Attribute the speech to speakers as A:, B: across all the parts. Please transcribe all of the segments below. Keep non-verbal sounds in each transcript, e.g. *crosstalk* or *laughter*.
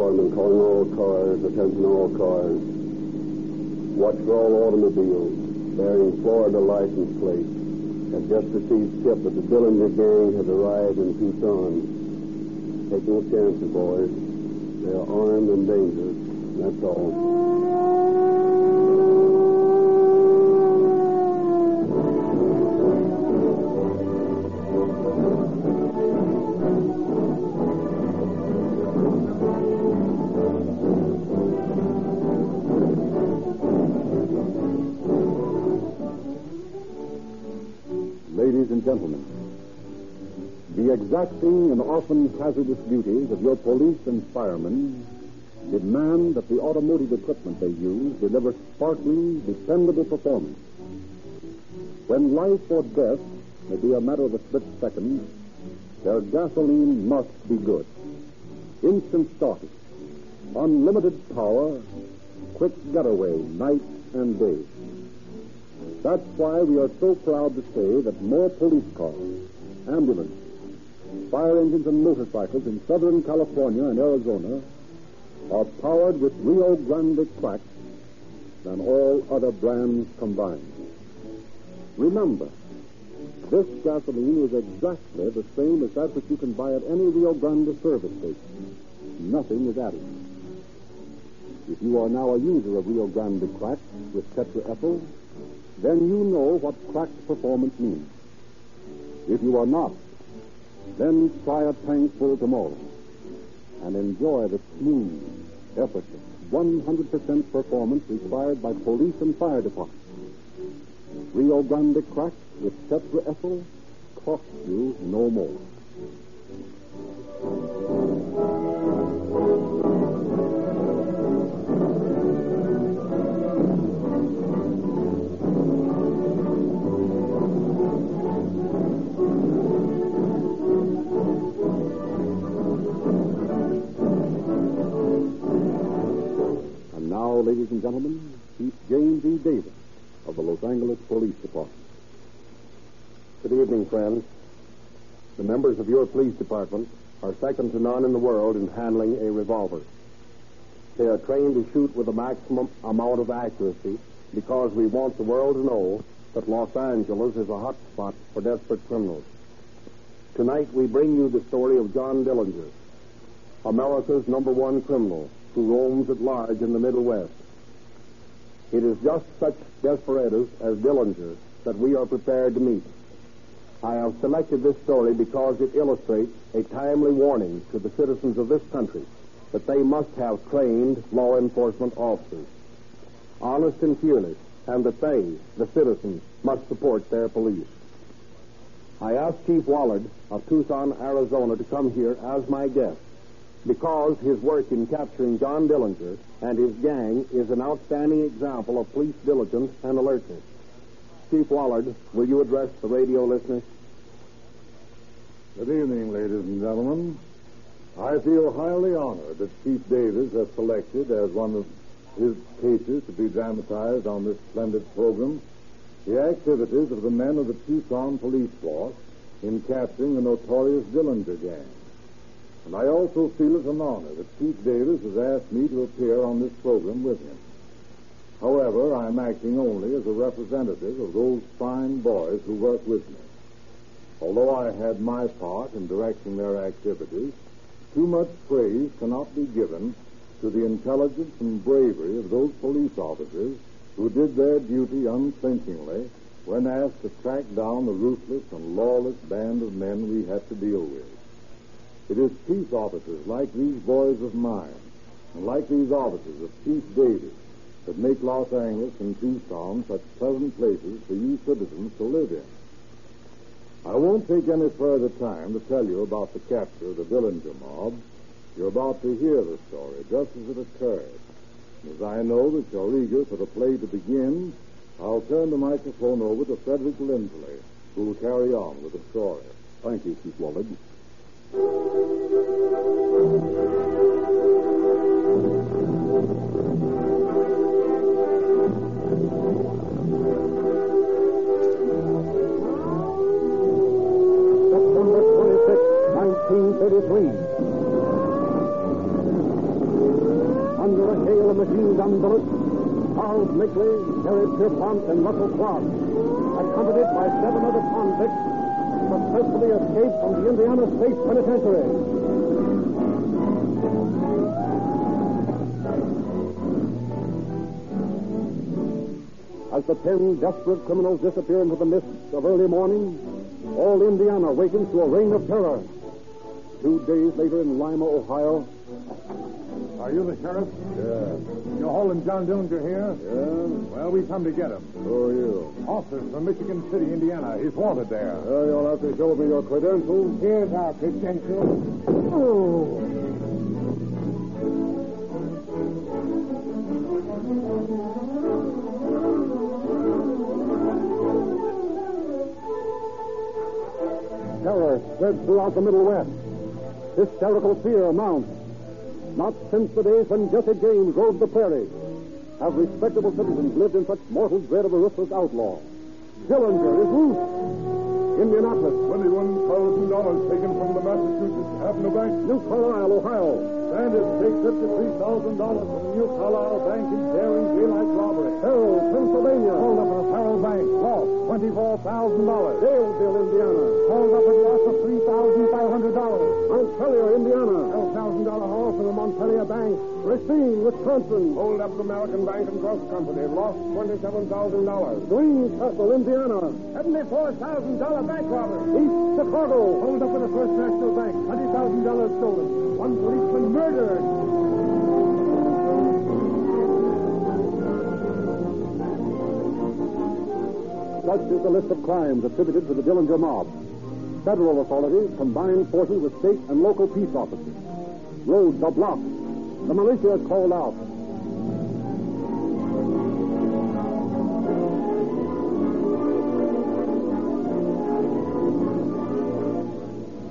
A: Department calling all cars, attention all cars. Watch for all automobiles bearing Florida license plates. Have just received tip that the Dillinger gang has arrived in Tucson. Take no chances, boys. They are armed and dangerous. That's all.
B: Ladies and gentlemen, the exacting and often hazardous duties of your police and firemen demand that the automotive equipment they use deliver sparkling, dependable performance. When life or death may be a matter of a split second, their gasoline must be good. Instant starting, unlimited power, quick getaway, night and day. That's why we are so proud to say that more police cars, ambulances, fire engines, and motorcycles in Southern California and Arizona are powered with Rio Grande crack than all other brands combined. Remember, this gasoline is exactly the same as that which you can buy at any Rio Grande service station. Nothing is added. If you are now a user of Rio Grande crack with tetraethyl, then you know what cracked performance means. If you are not, then try a tankful tomorrow and enjoy the smooth, effortless, 100% performance required by police and fire departments. Rio Grande crack with tetraethyl costs you no more. Ladies and gentlemen, Chief James E. Davis of the Los Angeles Police Department.
A: Good evening, friends. The members of your police department are second to none in the world in handling a revolver. They are trained to shoot with the maximum amount of accuracy because we want the world to know that Los Angeles is a hot spot for desperate criminals. Tonight we bring you the story of John Dillinger, America's number one criminal who roams at large in the Middle West. It is just such desperados as Dillinger that we are prepared to meet. I have selected this story because it illustrates a timely warning to the citizens of this country that they must have trained law enforcement officers, honest and fearless, and that they, the citizens, must support their police. I asked Chief Wollard of Tucson, Arizona to come here as my guest because his work in capturing John Dillinger and his gang is an outstanding example of police diligence and alertness. Chief Wollard, will you address the radio listeners?
C: Good evening, ladies and gentlemen. I feel highly honored that Chief Davis has selected as one of his cases to be dramatized on this splendid program the activities of the men of the Tucson police force in capturing the notorious Dillinger gang. And I also feel it an honor that Chief Davis has asked me to appear on this program with him. However, I'm acting only as a representative of those fine boys who work with me. Although I had my part in directing their activities, too much praise cannot be given to the intelligence and bravery of those police officers who did their duty unflinchingly when asked to track down the ruthless and lawless band of men we had to deal with. It is peace officers like these boys of mine, and like these officers of Chief Davis, that make Los Angeles and Tucson such pleasant places for you citizens to live in. I won't take any further time to tell you about the capture of the Dillinger mob. You're about to hear the story just as it occurred. As I know that you're eager for the play to begin, I'll turn the microphone over to Frederick Lindsley, who will carry on with the story.
B: Thank you, Chief Wollard. Charles Makley, Harry Pierpont, and Russell Clark, accompanied by seven other convicts, successfully escaped from the Indiana State Penitentiary. As the ten desperate criminals disappear into the mists of early morning, all Indiana awakens to a reign of terror. Two days later in Lima, Ohio.
D: Are you the sheriff?
B: Yeah.
D: You're holding John Dillinger here?
B: Yeah?
D: Well, we come to get him.
B: Who are you?
D: Officers from Michigan City, Indiana. He's wanted there.
B: Uh, you'll have to show me your credentials.
D: Here's our credentials.
B: Oh. Terror spreads throughout the Middle West. Hysterical fear mounts. Not since the days when Jesse James rode the prairie have respectable citizens lived in such mortal dread of a ruthless outlaw. Dillinger is loose. Indianapolis,
D: $21,000 taken from the Massachusetts Avenue Bank.
B: New Carlisle, Ohio.
D: Bandit takes $53,000 from the New Carlisle Bank in daring daylight robbery.
B: Farrell, Pennsylvania.
D: Hold up at a Farrell Bank. Lost $24,000.
B: Daleville, Indiana.
D: Hold up at loss of $3,500.
B: Montpelier, Indiana.
D: $12,000 haul from the Montpelier Bank.
B: Racine, Wisconsin.
D: Hold up American Bank and Trust Company. Lost $27,000.
B: Greencastle, Indiana.
D: $74,000 bank robbery.
B: East Chicago.
D: Hold up at the First National Bank. $20,000 stolen. One policeman murdered.
B: Such is the list of crimes attributed to the Dillinger mob. Federal authorities combined forces with state and local peace officers. Roads are blocked. The militia is called out.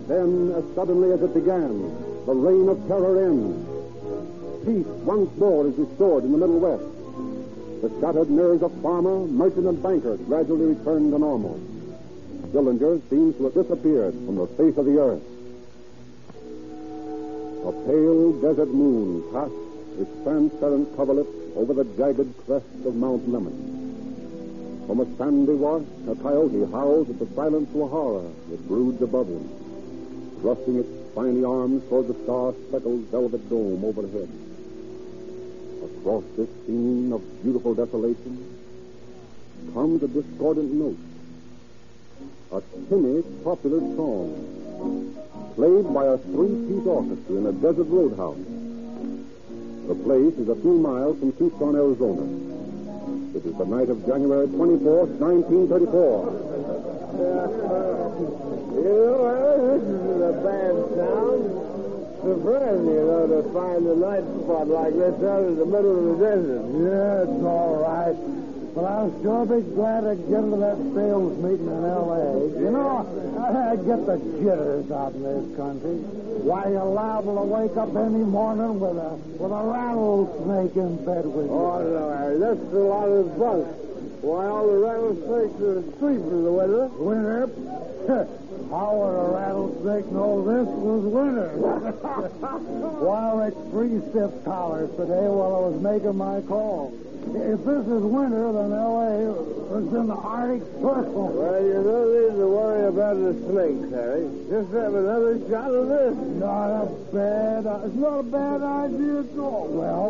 B: Then, as suddenly as it began, the reign of terror ends. Peace once more is restored in the Middle West. The shattered nerves of farmer, merchant, and banker gradually return to normal. Dillinger seems to have disappeared from the face of the earth. A pale desert moon casts its transparent coverlet over the jagged crest of Mount Lemmon. From a sandy wash, a coyote howls at the silent saguaro that broods above him, thrusting its spiny arms toward the star-speckled velvet dome overhead. Across this scene of beautiful desolation comes a discordant note, a tinny popular song, played by a three-piece orchestra in a desert roadhouse. The place is a few miles from Tucson, Arizona. It is the night of January 24th, 1934.
E: You know, this is a bad sound. Surprising, you know, to find a night spot like this out in the middle of the desert.
D: Yeah, it's all right. But I'll sure be glad to get into that sales meeting in L.A. You know, I get the jitters out in this country. Why, you're liable to wake up any morning with a with a rattlesnake in bed with you.
E: Oh, no, that's a lot of bunk. Why, all the rattlesnakes are asleep in the winter.
D: Winter? *laughs* How would a rattlesnake know this was winter? While I wrecked three stiff collars today while I was making my call. If this is winter, then L.A. was in the Arctic Circle.
E: Well, you don't need to worry about the snakes, Harry. Just have another shot of this.
D: Not a bad, it's not a bad idea at all. Well,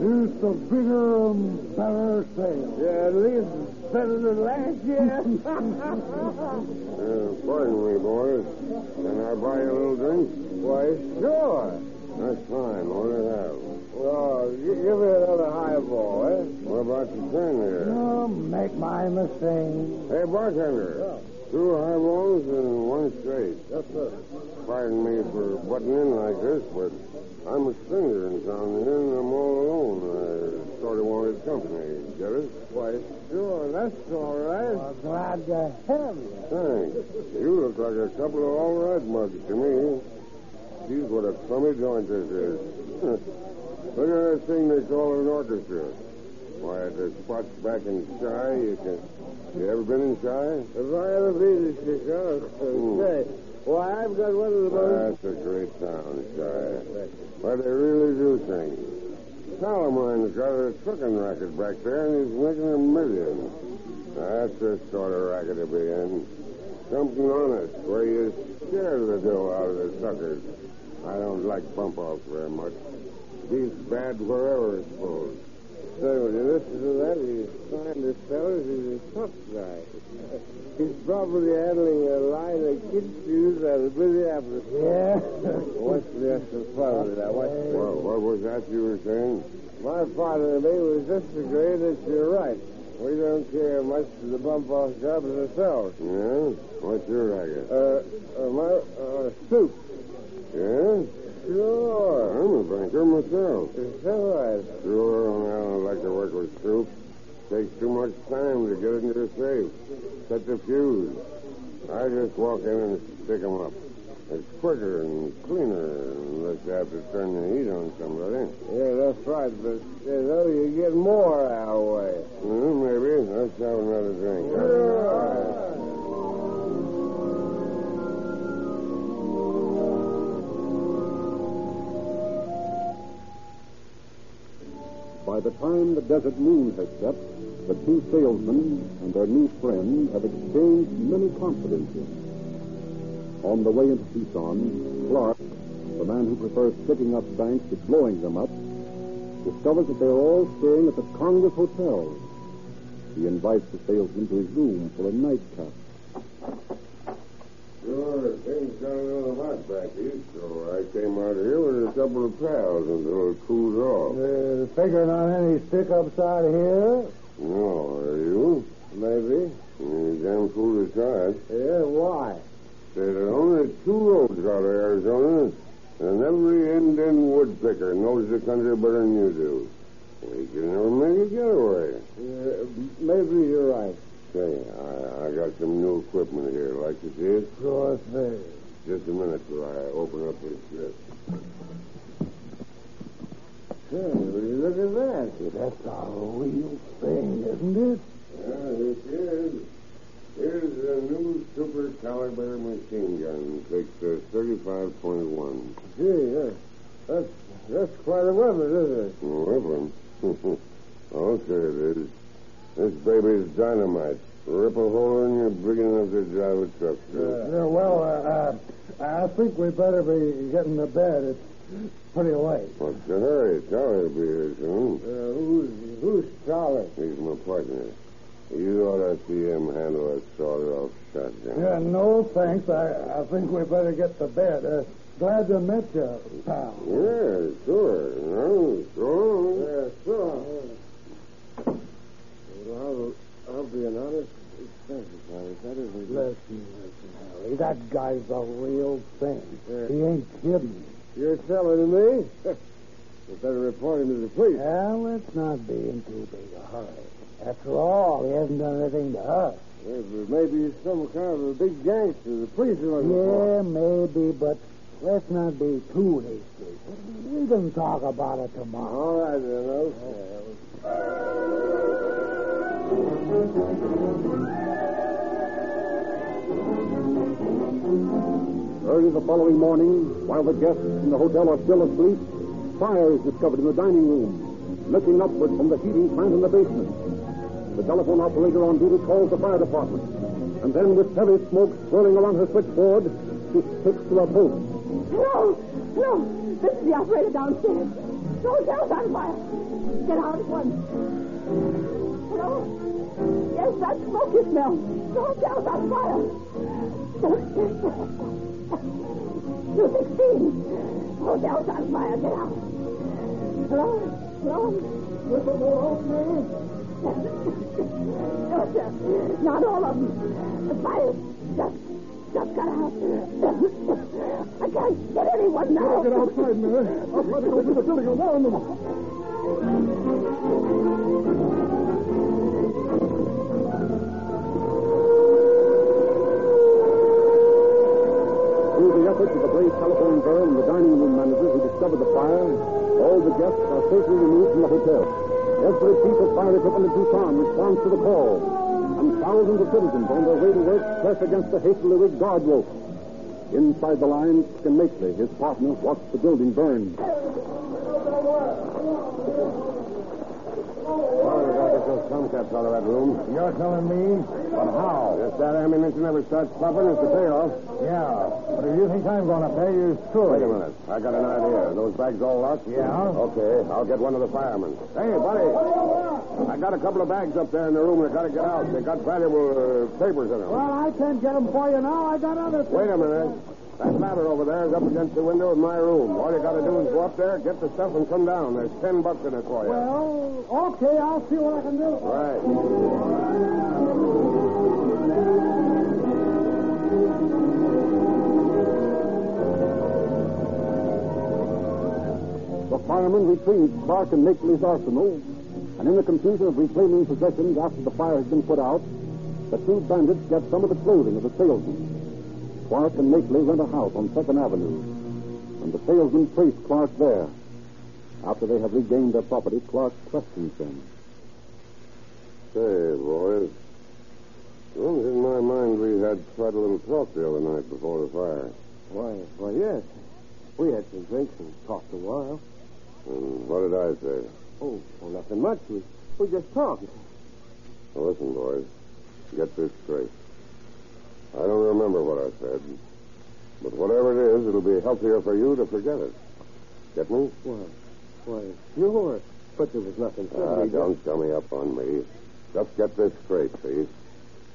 D: here's the bigger and better sale.
E: Yeah, at least better than last year. *laughs*
F: Uh, pardon me, boys. Can I buy you a little drink?
E: Why, sure.
F: That's fine. What do you have?
E: Well, gi- give me another highball, eh?
F: What about your friend here?
D: Oh, make my mistake.
F: Hey, bartender. Two highballs and one straight.
E: Yes, sir.
F: Pardon me for butting in like this, but I'm a stranger in town here, and I'm all alone. I sort of wanted company. Get it?
E: Why, sure. That's all right.
D: Well, glad to have you.
F: Thanks. You look like a couple of all right mugs to me. Geez, what a crummy joint this is. *laughs* look at that thing they call an orchestra. Why, the spot's back in Shy. You can. You ever been in Shy?
E: If I ever been to Chicago, say, why, I've got one of the most...
F: That's a great town, Shy. But they really do things. Salamine's got a trucking racket back there, and he's making a million. That's the sort of racket to be in. Something honest, where you scare the dough out of the suckers. I don't like bump offs very much. Beats bad wherever, I suppose.
E: Say, when you listen to that, He's you find this fellow is a tough guy. *laughs* He's probably handling a line of kid shoes out of Minneapolis.
D: Yeah. *laughs*
E: What's the extra fun with that? What's the...
F: Well, what was that you were saying?
E: My father and me was just agreeing that you're right. We don't care much for the bump off jobs ourselves.
F: Yeah? What's your racket?
E: Uh, uh my, uh, soup.
F: Yeah?
E: Sure.
F: I'm a banker myself.
E: Right?
F: Sure, I don't like to work with soup. Takes too much time to get into the safe. Set the fuse. I just walk in and stick 'em up. It's quicker and cleaner unless you have to turn the heat on somebody.
E: Yeah, that's right, but you know, you get more our way.
F: Well, maybe. Let's have another drink.
B: By the time the desert moon has set, the two salesmen and their new friend have exchanged many confidences. On the way into Tucson, Clark, the man who prefers picking up banks to blowing them up, discovers that they are all staying at the Congress Hotel. He invites the salesman to his room for a nightcap.
F: Sure, things got a little hot back east, so I came out here with a couple of pals until it cools off.
D: Uh, figuring on any stick-ups out here?
F: No, are you?
E: Maybe.
F: You damn fool to try it.
E: Yeah, why?
F: There are only two roads out of Arizona, and every Indian woodpicker knows the country better than you do. We can never make a getaway.
E: Uh, maybe you're right.
F: Say, I, I got some new equipment here. Like to see it?
D: Sure thing.
F: Just a minute till I open up this.
E: Say, will you look at that?
D: That's a real thing, isn't it?
F: Yeah, it is. Here's a new super caliber machine gun. Takes a 35.1.
E: Gee, uh, that's, that's quite a weapon, isn't it?
F: Weapon? *laughs* okay, it is. This baby's dynamite. Rip a hole in you big enough to drive a truck through.
D: Yeah, well, uh, uh, I think we better be getting to bed. It's pretty late.
F: What's the hurry? Charlie'll be here soon.
E: Uh, who's, who's Charlie?
F: He's my partner. You ought to see him handle a sawed-off shotgun.
D: Yeah, no thanks. I, I think we better get to bed. Uh, glad to meet you, pal.
F: Yeah, sure. No, so
E: Yeah, sure. Well, I'll, be an honest expensive, That isn't
D: Listen, listen, Harry. That guy's a real thing. He ain't kidding.
E: You're telling me? *laughs* you better report him to the police.
D: Well, let's not be in too big a hurry. After all, he hasn't done anything to us.
E: Maybe, maybe he's some kind of a big gangster. The police are looking for.
D: Yeah, maybe, but let's not be too hasty. We can talk about it tomorrow.
E: All right, then. Okay.
B: Early the following morning, while the guests in the hotel are still asleep, fire is discovered in the dining room, looking upward from the heating plant in the basement. The telephone operator on duty calls the fire department, and then with heavy smoke swirling around her switchboard, she sticks to a post.
G: No, no. This is the operator downstairs. The hotel's on fire. Get out at once. Hello? Yes, that smoke you smell. The hotel's on fire. Two sixteen. Hotel's on fire. Get out. Hello? Hello? With the door No, sir. Not all of them. The fire just just got out. I can't get anyone now.
B: Get outside, Mary. I'll try to go through the building warn them. Discovered the fire, all the guests are safely removed from the hotel. Every piece of fire equipment in Tucson responds to the call, and thousands of citizens on their way to work press against the hastily rigged guard rope. Inside the lines, Skin Makley, his partner, watched the building burn.
F: Those tomcats out of that room.
H: You're telling me? But how?
F: If that ammunition ever starts popping, it's the payoff.
H: Yeah. But if you think I'm going to pay, you should.
F: Wait a minute. I got an idea. Are those bags all locked?
H: Yeah?
F: Okay, I'll get one of the firemen. Hey, buddy. I got a couple of bags up there in the room that got to get out. They got valuable uh, papers in them.
D: Well, I can't get them for you now. I got other things.
F: Wait a minute. That ladder over there is up against the window of my room. All you got to do is go up there, get the stuff, and come down. There's ten bucks in it for you.
D: Well, okay, I'll see what I can do.
F: Right.
B: The firemen retrieved Clark and Makley's arsenal, and in the confusion of reclaiming possessions after the fire had been put out, the two bandits get some of the clothing of the salesman. Clark and Makley rent a house on Second Avenue, and the salesman traced Clark there. After they have regained their property, Clark questions them.
F: Say, boys. Runs in my mind we had quite a little talk the other night before the fire.
E: Why, why, yes. We had some drinks and talked a while.
F: And what did I say?
E: Oh, well, nothing much. We, we just talked.
F: Now, listen, boys. Get this straight. Remember what I said. But whatever it is, it'll be healthier for you to forget it. Get me?
E: Why, why, sure. But there was nothing.
F: Ah, don't dummy up on me. Just get this straight, see?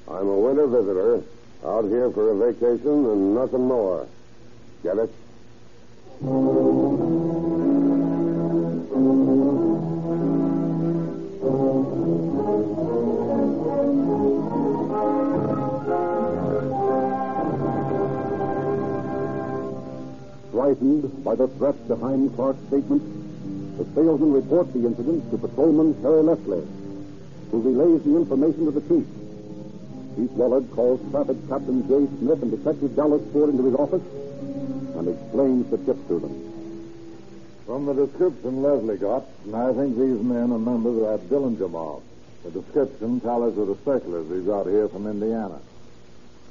F: I'm a winter visitor, out here for a vacation and nothing more. Get it?
B: Frightened by the threat behind Clark's statement, the salesman reports the incident to Patrolman Terry Leslie, who relays the information to the chief. Chief Wollard calls Traffic Captain Jay Smith and Detective Dallas Ford into his office and explains the tip to them.
H: From the description Leslie got, I think these men are members of that Dillinger mob. The description tallies with the speculative we got here from Indiana.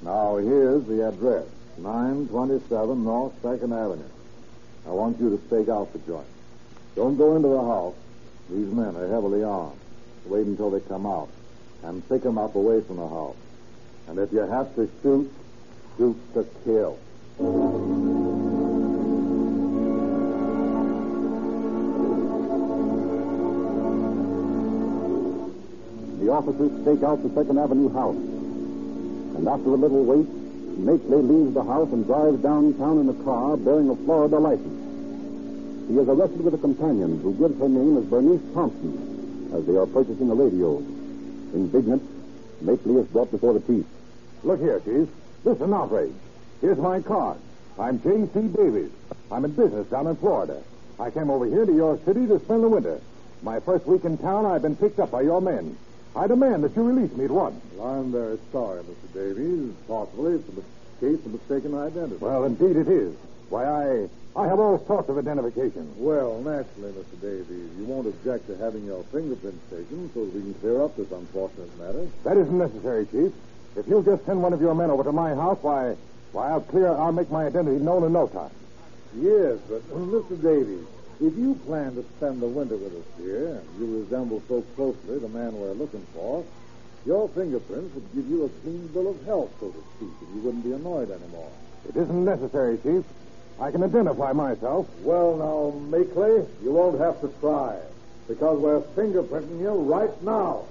H: Now, here's the address 927 North 2nd Avenue. I want you to stake out the joint. Don't go into the house. These men are heavily armed. Wait until they come out and pick them up away from the house. And if you have to shoot, shoot to kill.
B: The officers stake out the Second Avenue house. And after a little wait, Makley leaves the house and drives downtown in a car bearing a Florida license. He is arrested with a companion who gives her name as Bernice Thompson as they are purchasing a radio. Indignant, Makley is brought before the chief.
H: Look here, Chief. This is an outrage. Here's my card. I'm J.C. Davies. I'm in business down in Florida. I came over here to your city to spend the winter. My first week in town, I've been picked up by your men. I demand that you release me at once.
C: Well, I'm very sorry, Mr. Davies. Possibly it's a case of mistaken identity.
H: Well, indeed it is. Why, I I have all sorts of identification.
C: Well, naturally, Mr. Davies, you won't object to having your fingerprints taken so that we can clear up this unfortunate matter.
H: That isn't necessary, Chief. If you'll just send one of your men over to my house, why, why, I'll clear, I'll make my identity known in no time.
C: Yes, but *clears throat* Mr. Davies, if you plan to spend the winter with us here, and you resemble so closely the man we're looking for, your fingerprints would give you a clean bill of health, so to speak, and you wouldn't be annoyed anymore.
H: It isn't necessary, Chief. I can identify myself.
C: Well, now, Makley, you won't have to try, because we're fingerprinting you right now.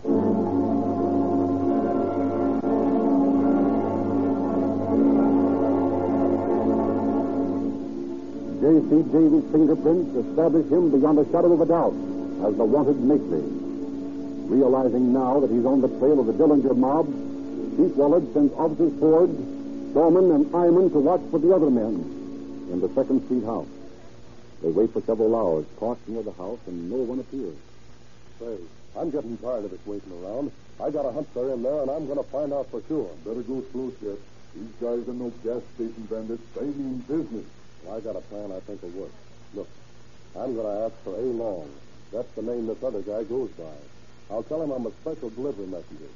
B: J.C. Davies' fingerprints establish him beyond a shadow of a doubt as the wanted Makley. Realizing now that he's on the trail of the Dillinger mob, Chief Wollard sends officers Ford, Dorman, and Eyman to watch for the other men in the Second Street house. They wait for several hours, parked near the house, and no one appears.
I: Say, I'm getting tired of this waiting around. I got a hunch they're in there, and I'm going to find out for sure.
C: Better go slow, Chet. These guys are no gas station bandits. They mean business.
I: I got a plan I think will work. Look, I'm going to ask for A. Long. That's the name this other guy goes by. I'll tell him I'm a special delivery messenger.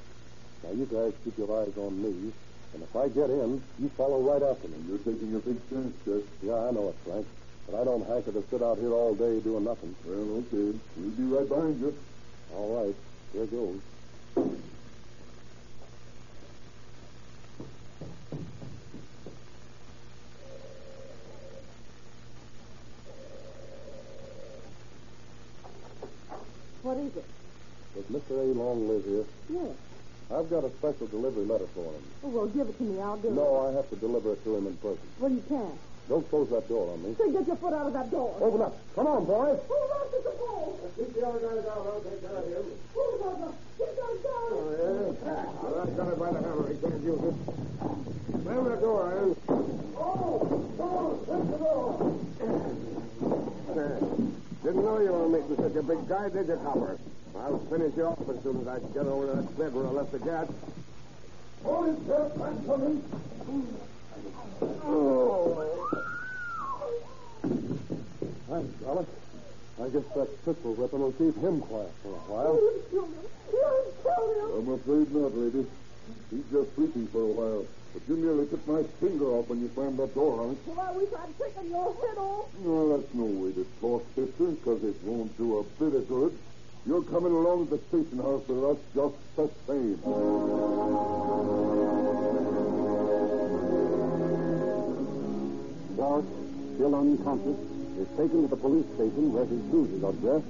I: Now, you guys keep your eyes on me, and if I get in, you follow right after me.
C: You're taking a big chance, Chet.
I: Yeah, I know it, Frank. But I don't hanker to sit out here all day doing nothing.
J: Well, okay. We'll be right behind you.
I: All right. Here goes.
K: What is it?
I: Does Mr. A. Long live here?
K: Yes.
I: I've got a special delivery letter for him.
K: Oh, well, give it to me. I'll do it.
I: No, I have to deliver it to him in person.
K: Well, you can't.
I: Don't close that door on me.
K: Say, get your foot out of that door.
I: Open up. Come on, boys.
K: Hold on to the pole.
I: Keep the other guy down. I'll take care of him.
K: Who Hold on. Get down, down.
F: Oh, well, I got it by the hammer. He can't use it. Slam the door, eh? oh, Iron. *clears throat* Didn't know you were making such a big guy, did you, Copper? I'll finish you off as soon as I get over to that bed where I left the gat.
J: Hold it, sir. I'm coming.
I: Oh, Thanks, Alice. I guess that pistol weapon will keep him quiet for a while.
K: You killed him. You killed him.
J: I'm afraid not, lady. He's just sleeping for a while. But you nearly took my finger off when you slammed that door on it.
K: Why, we tried taking your head off.
J: No, that's no way to talk, sister, because it won't do a bit of good. You're coming along to the station house with us just the same.
B: Bart, still unconscious, is taken to the police station where his bruises are dressed,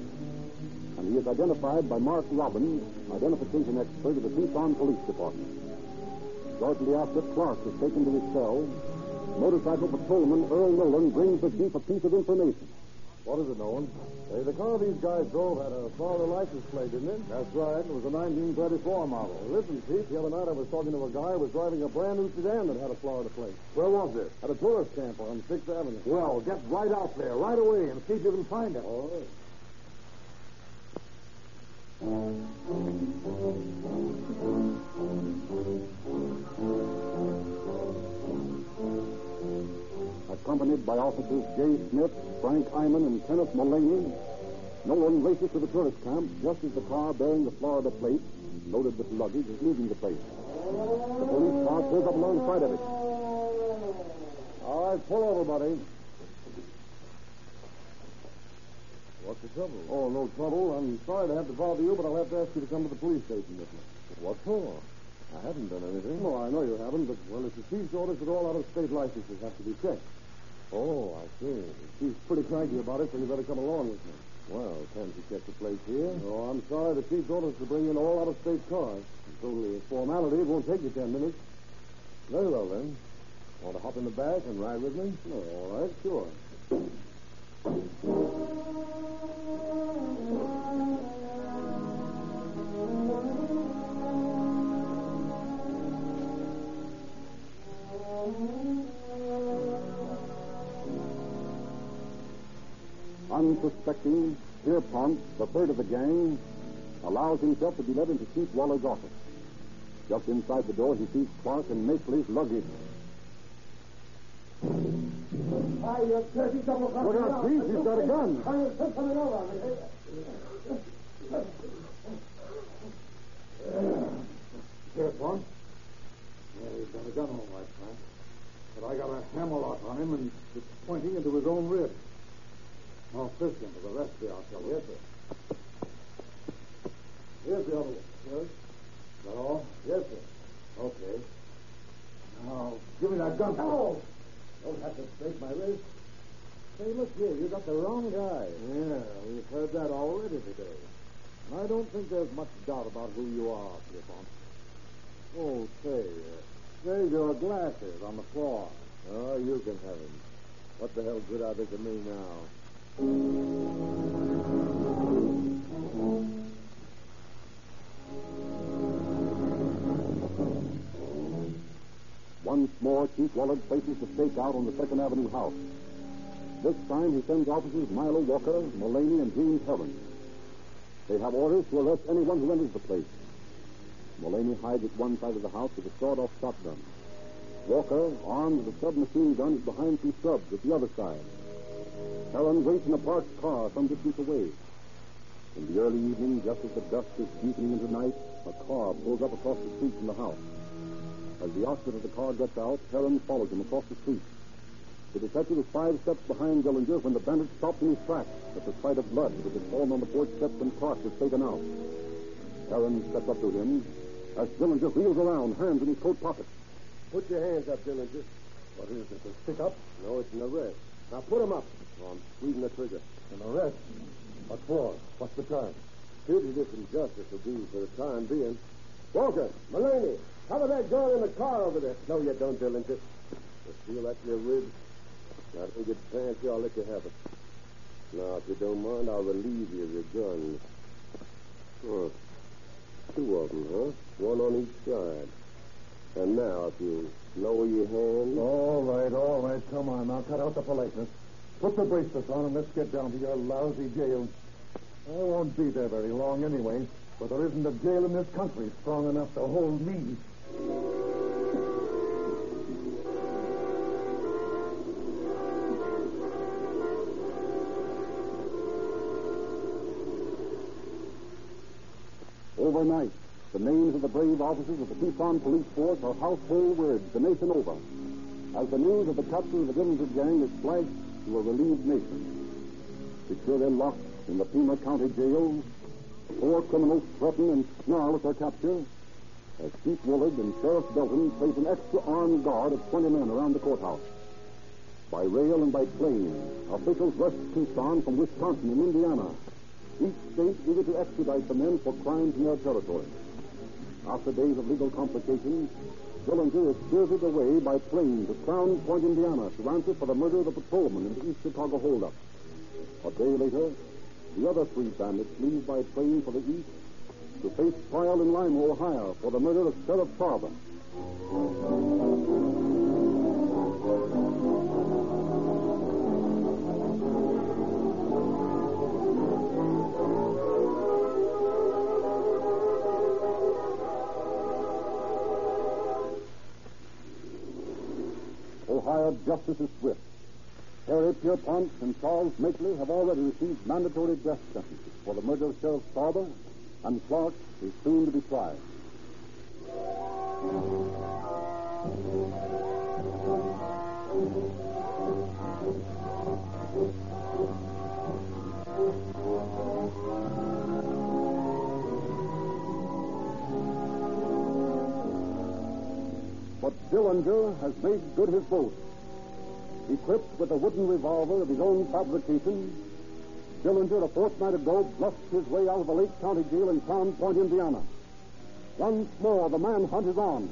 B: and he is identified by Mark Robbins, identification expert of the Tucson Police Department. Shortly after, Clark is taken to his cell. Motorcycle patrolman Earl Nolan brings the chief a piece of information.
I: What is it, Nolan? Hey, the car these guys drove had a Florida license plate, didn't it? That's right. It was a 1934 model. Listen, Chief, the other night I was talking to a guy who was driving a brand new sedan that had a Florida plate. Where was it? At a tourist camp on 6th Avenue. Well, get right out there, right away, and see if you can find it. All right.
B: Accompanied by officers Jay Smith, Frank Eyman, and Kenneth Mullaney, one races to the tourist camp just as the car bearing the Florida plate, loaded with luggage, is leaving the place. The police car pulls up alongside of it.
I: All right, pull over, buddy. What's the trouble? Oh, no trouble. I'm sorry to have to bother you, but I'll have to ask you to come to the police station with me. What for? I haven't done anything. No, I know you haven't, but, well, it's the chief's orders that all out-of-state licenses have to be checked. Oh, I see. Chief's pretty cranky about it, so you better come along with me. Well, can't you check the place here? No, I'm sorry. The chief's orders to bring in all out-of-state cars. It's only a formality. It won't take you ten minutes. Very well, then. Want to hop in the back and ride with me? Oh, all right, sure.
B: Unsuspecting, Pierpont, the third of the gang, allows himself to be led into Chief Wollard's office. Just inside the door, he sees Clark and Makley's luggage.
I: Look out, Chief. He's got a gun.
C: Pierpont? Yeah, he's got a gun all right, Frank. But I got a hammerlock on him, and it's pointing into his own ribs. I'll fish for the rest of the outfit. Yes, sir. Here's the other one. Is that all? Yes, sir. Okay. Now, give me that gun.
I: No! Don't have to break my wrist. Say, look here, you got the wrong guy. Yeah, we've heard that already today. And I don't think there's much doubt about who you are, Pierpont. Oh, say, uh, there's your glasses on the floor. Oh, you can have them. What the hell good are they to me now?
B: Once more, Chief Wollard places the stakeout on the Second Avenue house. This time, he sends officers Milo Walker, Mullaney, and James Herron. They have orders to arrest anyone who enters the place. Mullaney hides at one side of the house with a sawed-off shotgun. Walker, armed with a submachine gun, is behind two shrubs at the other side. Herron waits in a parked car some distance away. In the early evening, just as the dusk is deepening into night, a car pulls up across the street from the house. As the occupant of the car gets out, Herron follows him across the street. The detective was five steps behind Dillinger when the bandit stopped in his tracks at the sight of blood which had fallen on the porch steps and Clark was taken out. Herron steps up to him as Dillinger wheels around, hands in his coat pockets.
A: Put your hands up, Dillinger.
B: What is it, a stick up?
A: No, it's an arrest. Now put him up.
B: I'm squeezing the trigger.
A: An arrest?
B: What for? What's the charge?
A: Fugitive from justice will do for the time being. Walker, Mullaney, cover that gun in the car over there. No, you don't, Dillinger. You feel that's your ribs? Now, don't get fancy. I'll let you have it. Now, if you don't mind, I'll relieve you of your guns. Oh, two of them, huh? One on each side. And now, if you lower your hands.
B: All right, all right. Come on, now cut out the politeness. Put the bracelets on and let's get down to your lousy jail. I won't be there very long anyway, but there isn't a jail in this country strong enough to hold me. Overnight, the names of the brave officers of the Tucson police force are household words the nation over. As the news of the capture of the Dillinger gang is flashed to a relieved nation. Securely locked in the Pima County jail, four criminals threaten and snarl at their capture as Chief Wollard and Sheriff Belton place an extra armed guard of 20 men around the courthouse. By rail and by plane, officials rush Tucson from Wisconsin and Indiana, each state eager to extradite the men for crimes in their territory. After days of legal complications, Dillinger is spirited away by plane to Crown Point, Indiana, to answer for the murder of the patrolman in the East Chicago holdup. A day later, the other three bandits leave by plane for the east to face trial in Lima, Ohio, for the murder of Sheriff Sarber. Justice is swift. Harry Pierpont and Charles Makley have already received mandatory death sentences for the murder of Sheriff Sarber, and Clark is soon to be tried. But Dillinger has made good his boast. Equipped with a wooden revolver of his own fabrication, Dillinger, a fortnight ago, bluffed his way out of the Lake County Jail in Crown Point, Indiana. Once more, the manhunt is on.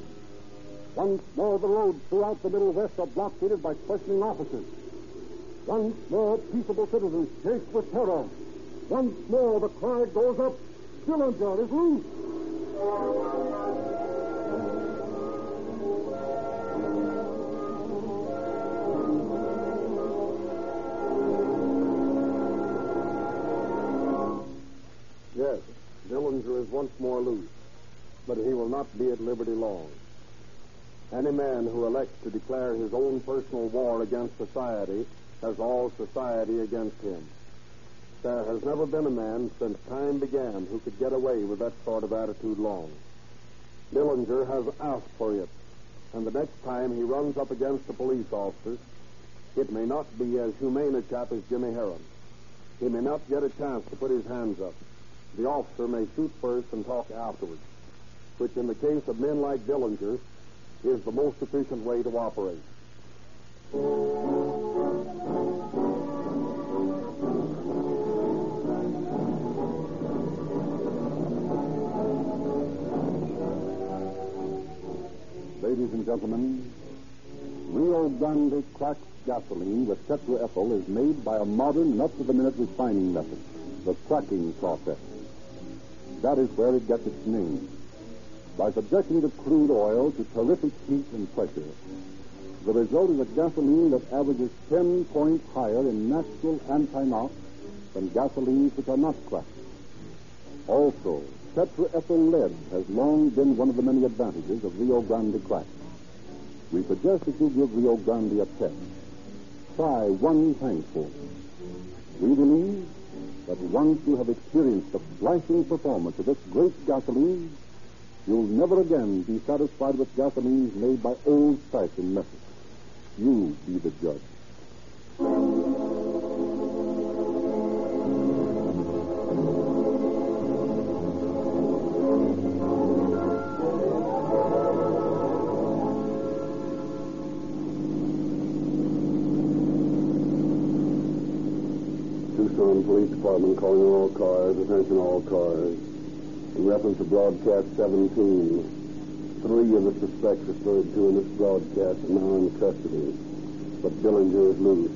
B: Once more, the roads throughout the Middle West are blockaded by questioning officers. Once more, peaceable citizens chased with terror. Once more, the cry goes up, Dillinger is loose.
A: Is once more loose, but he will not be at liberty long. Any man who elects to declare his own personal war against society has all society against him. There has never been a man since time began who could get away with that sort of attitude long. Dillinger has asked for it, and the next time he runs up against a police officer, it may not be as humane a chap as Jimmy Herron. He may not get a chance to put his hands up. The officer may shoot first and talk afterwards, which in the case of men like Dillinger is the most efficient way to operate.
B: Ladies and gentlemen, Rio Grande cracked gasoline with tetraethyl is made by a modern, up-to-the-minute refining method, the cracking process. That is where it gets its name. By subjecting the crude oil to terrific heat and pressure, the result is a gasoline that averages 10 points higher in natural anti-knock than gasolines which are not cracked. Also, tetraethyl lead has long been one of the many advantages of Rio Grande crack. We suggest that you give Rio Grande a test. Try one tankful. We believe that once you have experienced the flashing performance of this great gasoline, you'll never again be satisfied with gasolines made by old-fashioned methods. You be the judge.
I: Tucson Police Department calling all cars, attention all cars. In reference to broadcast 17, three of the suspects referred to in this broadcast are now in custody. But Dillinger is loose.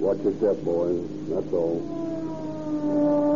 I: Watch your step, boys. That's all.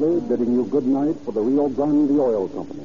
I: Bidding you good night for the Rio Grande Oil Company.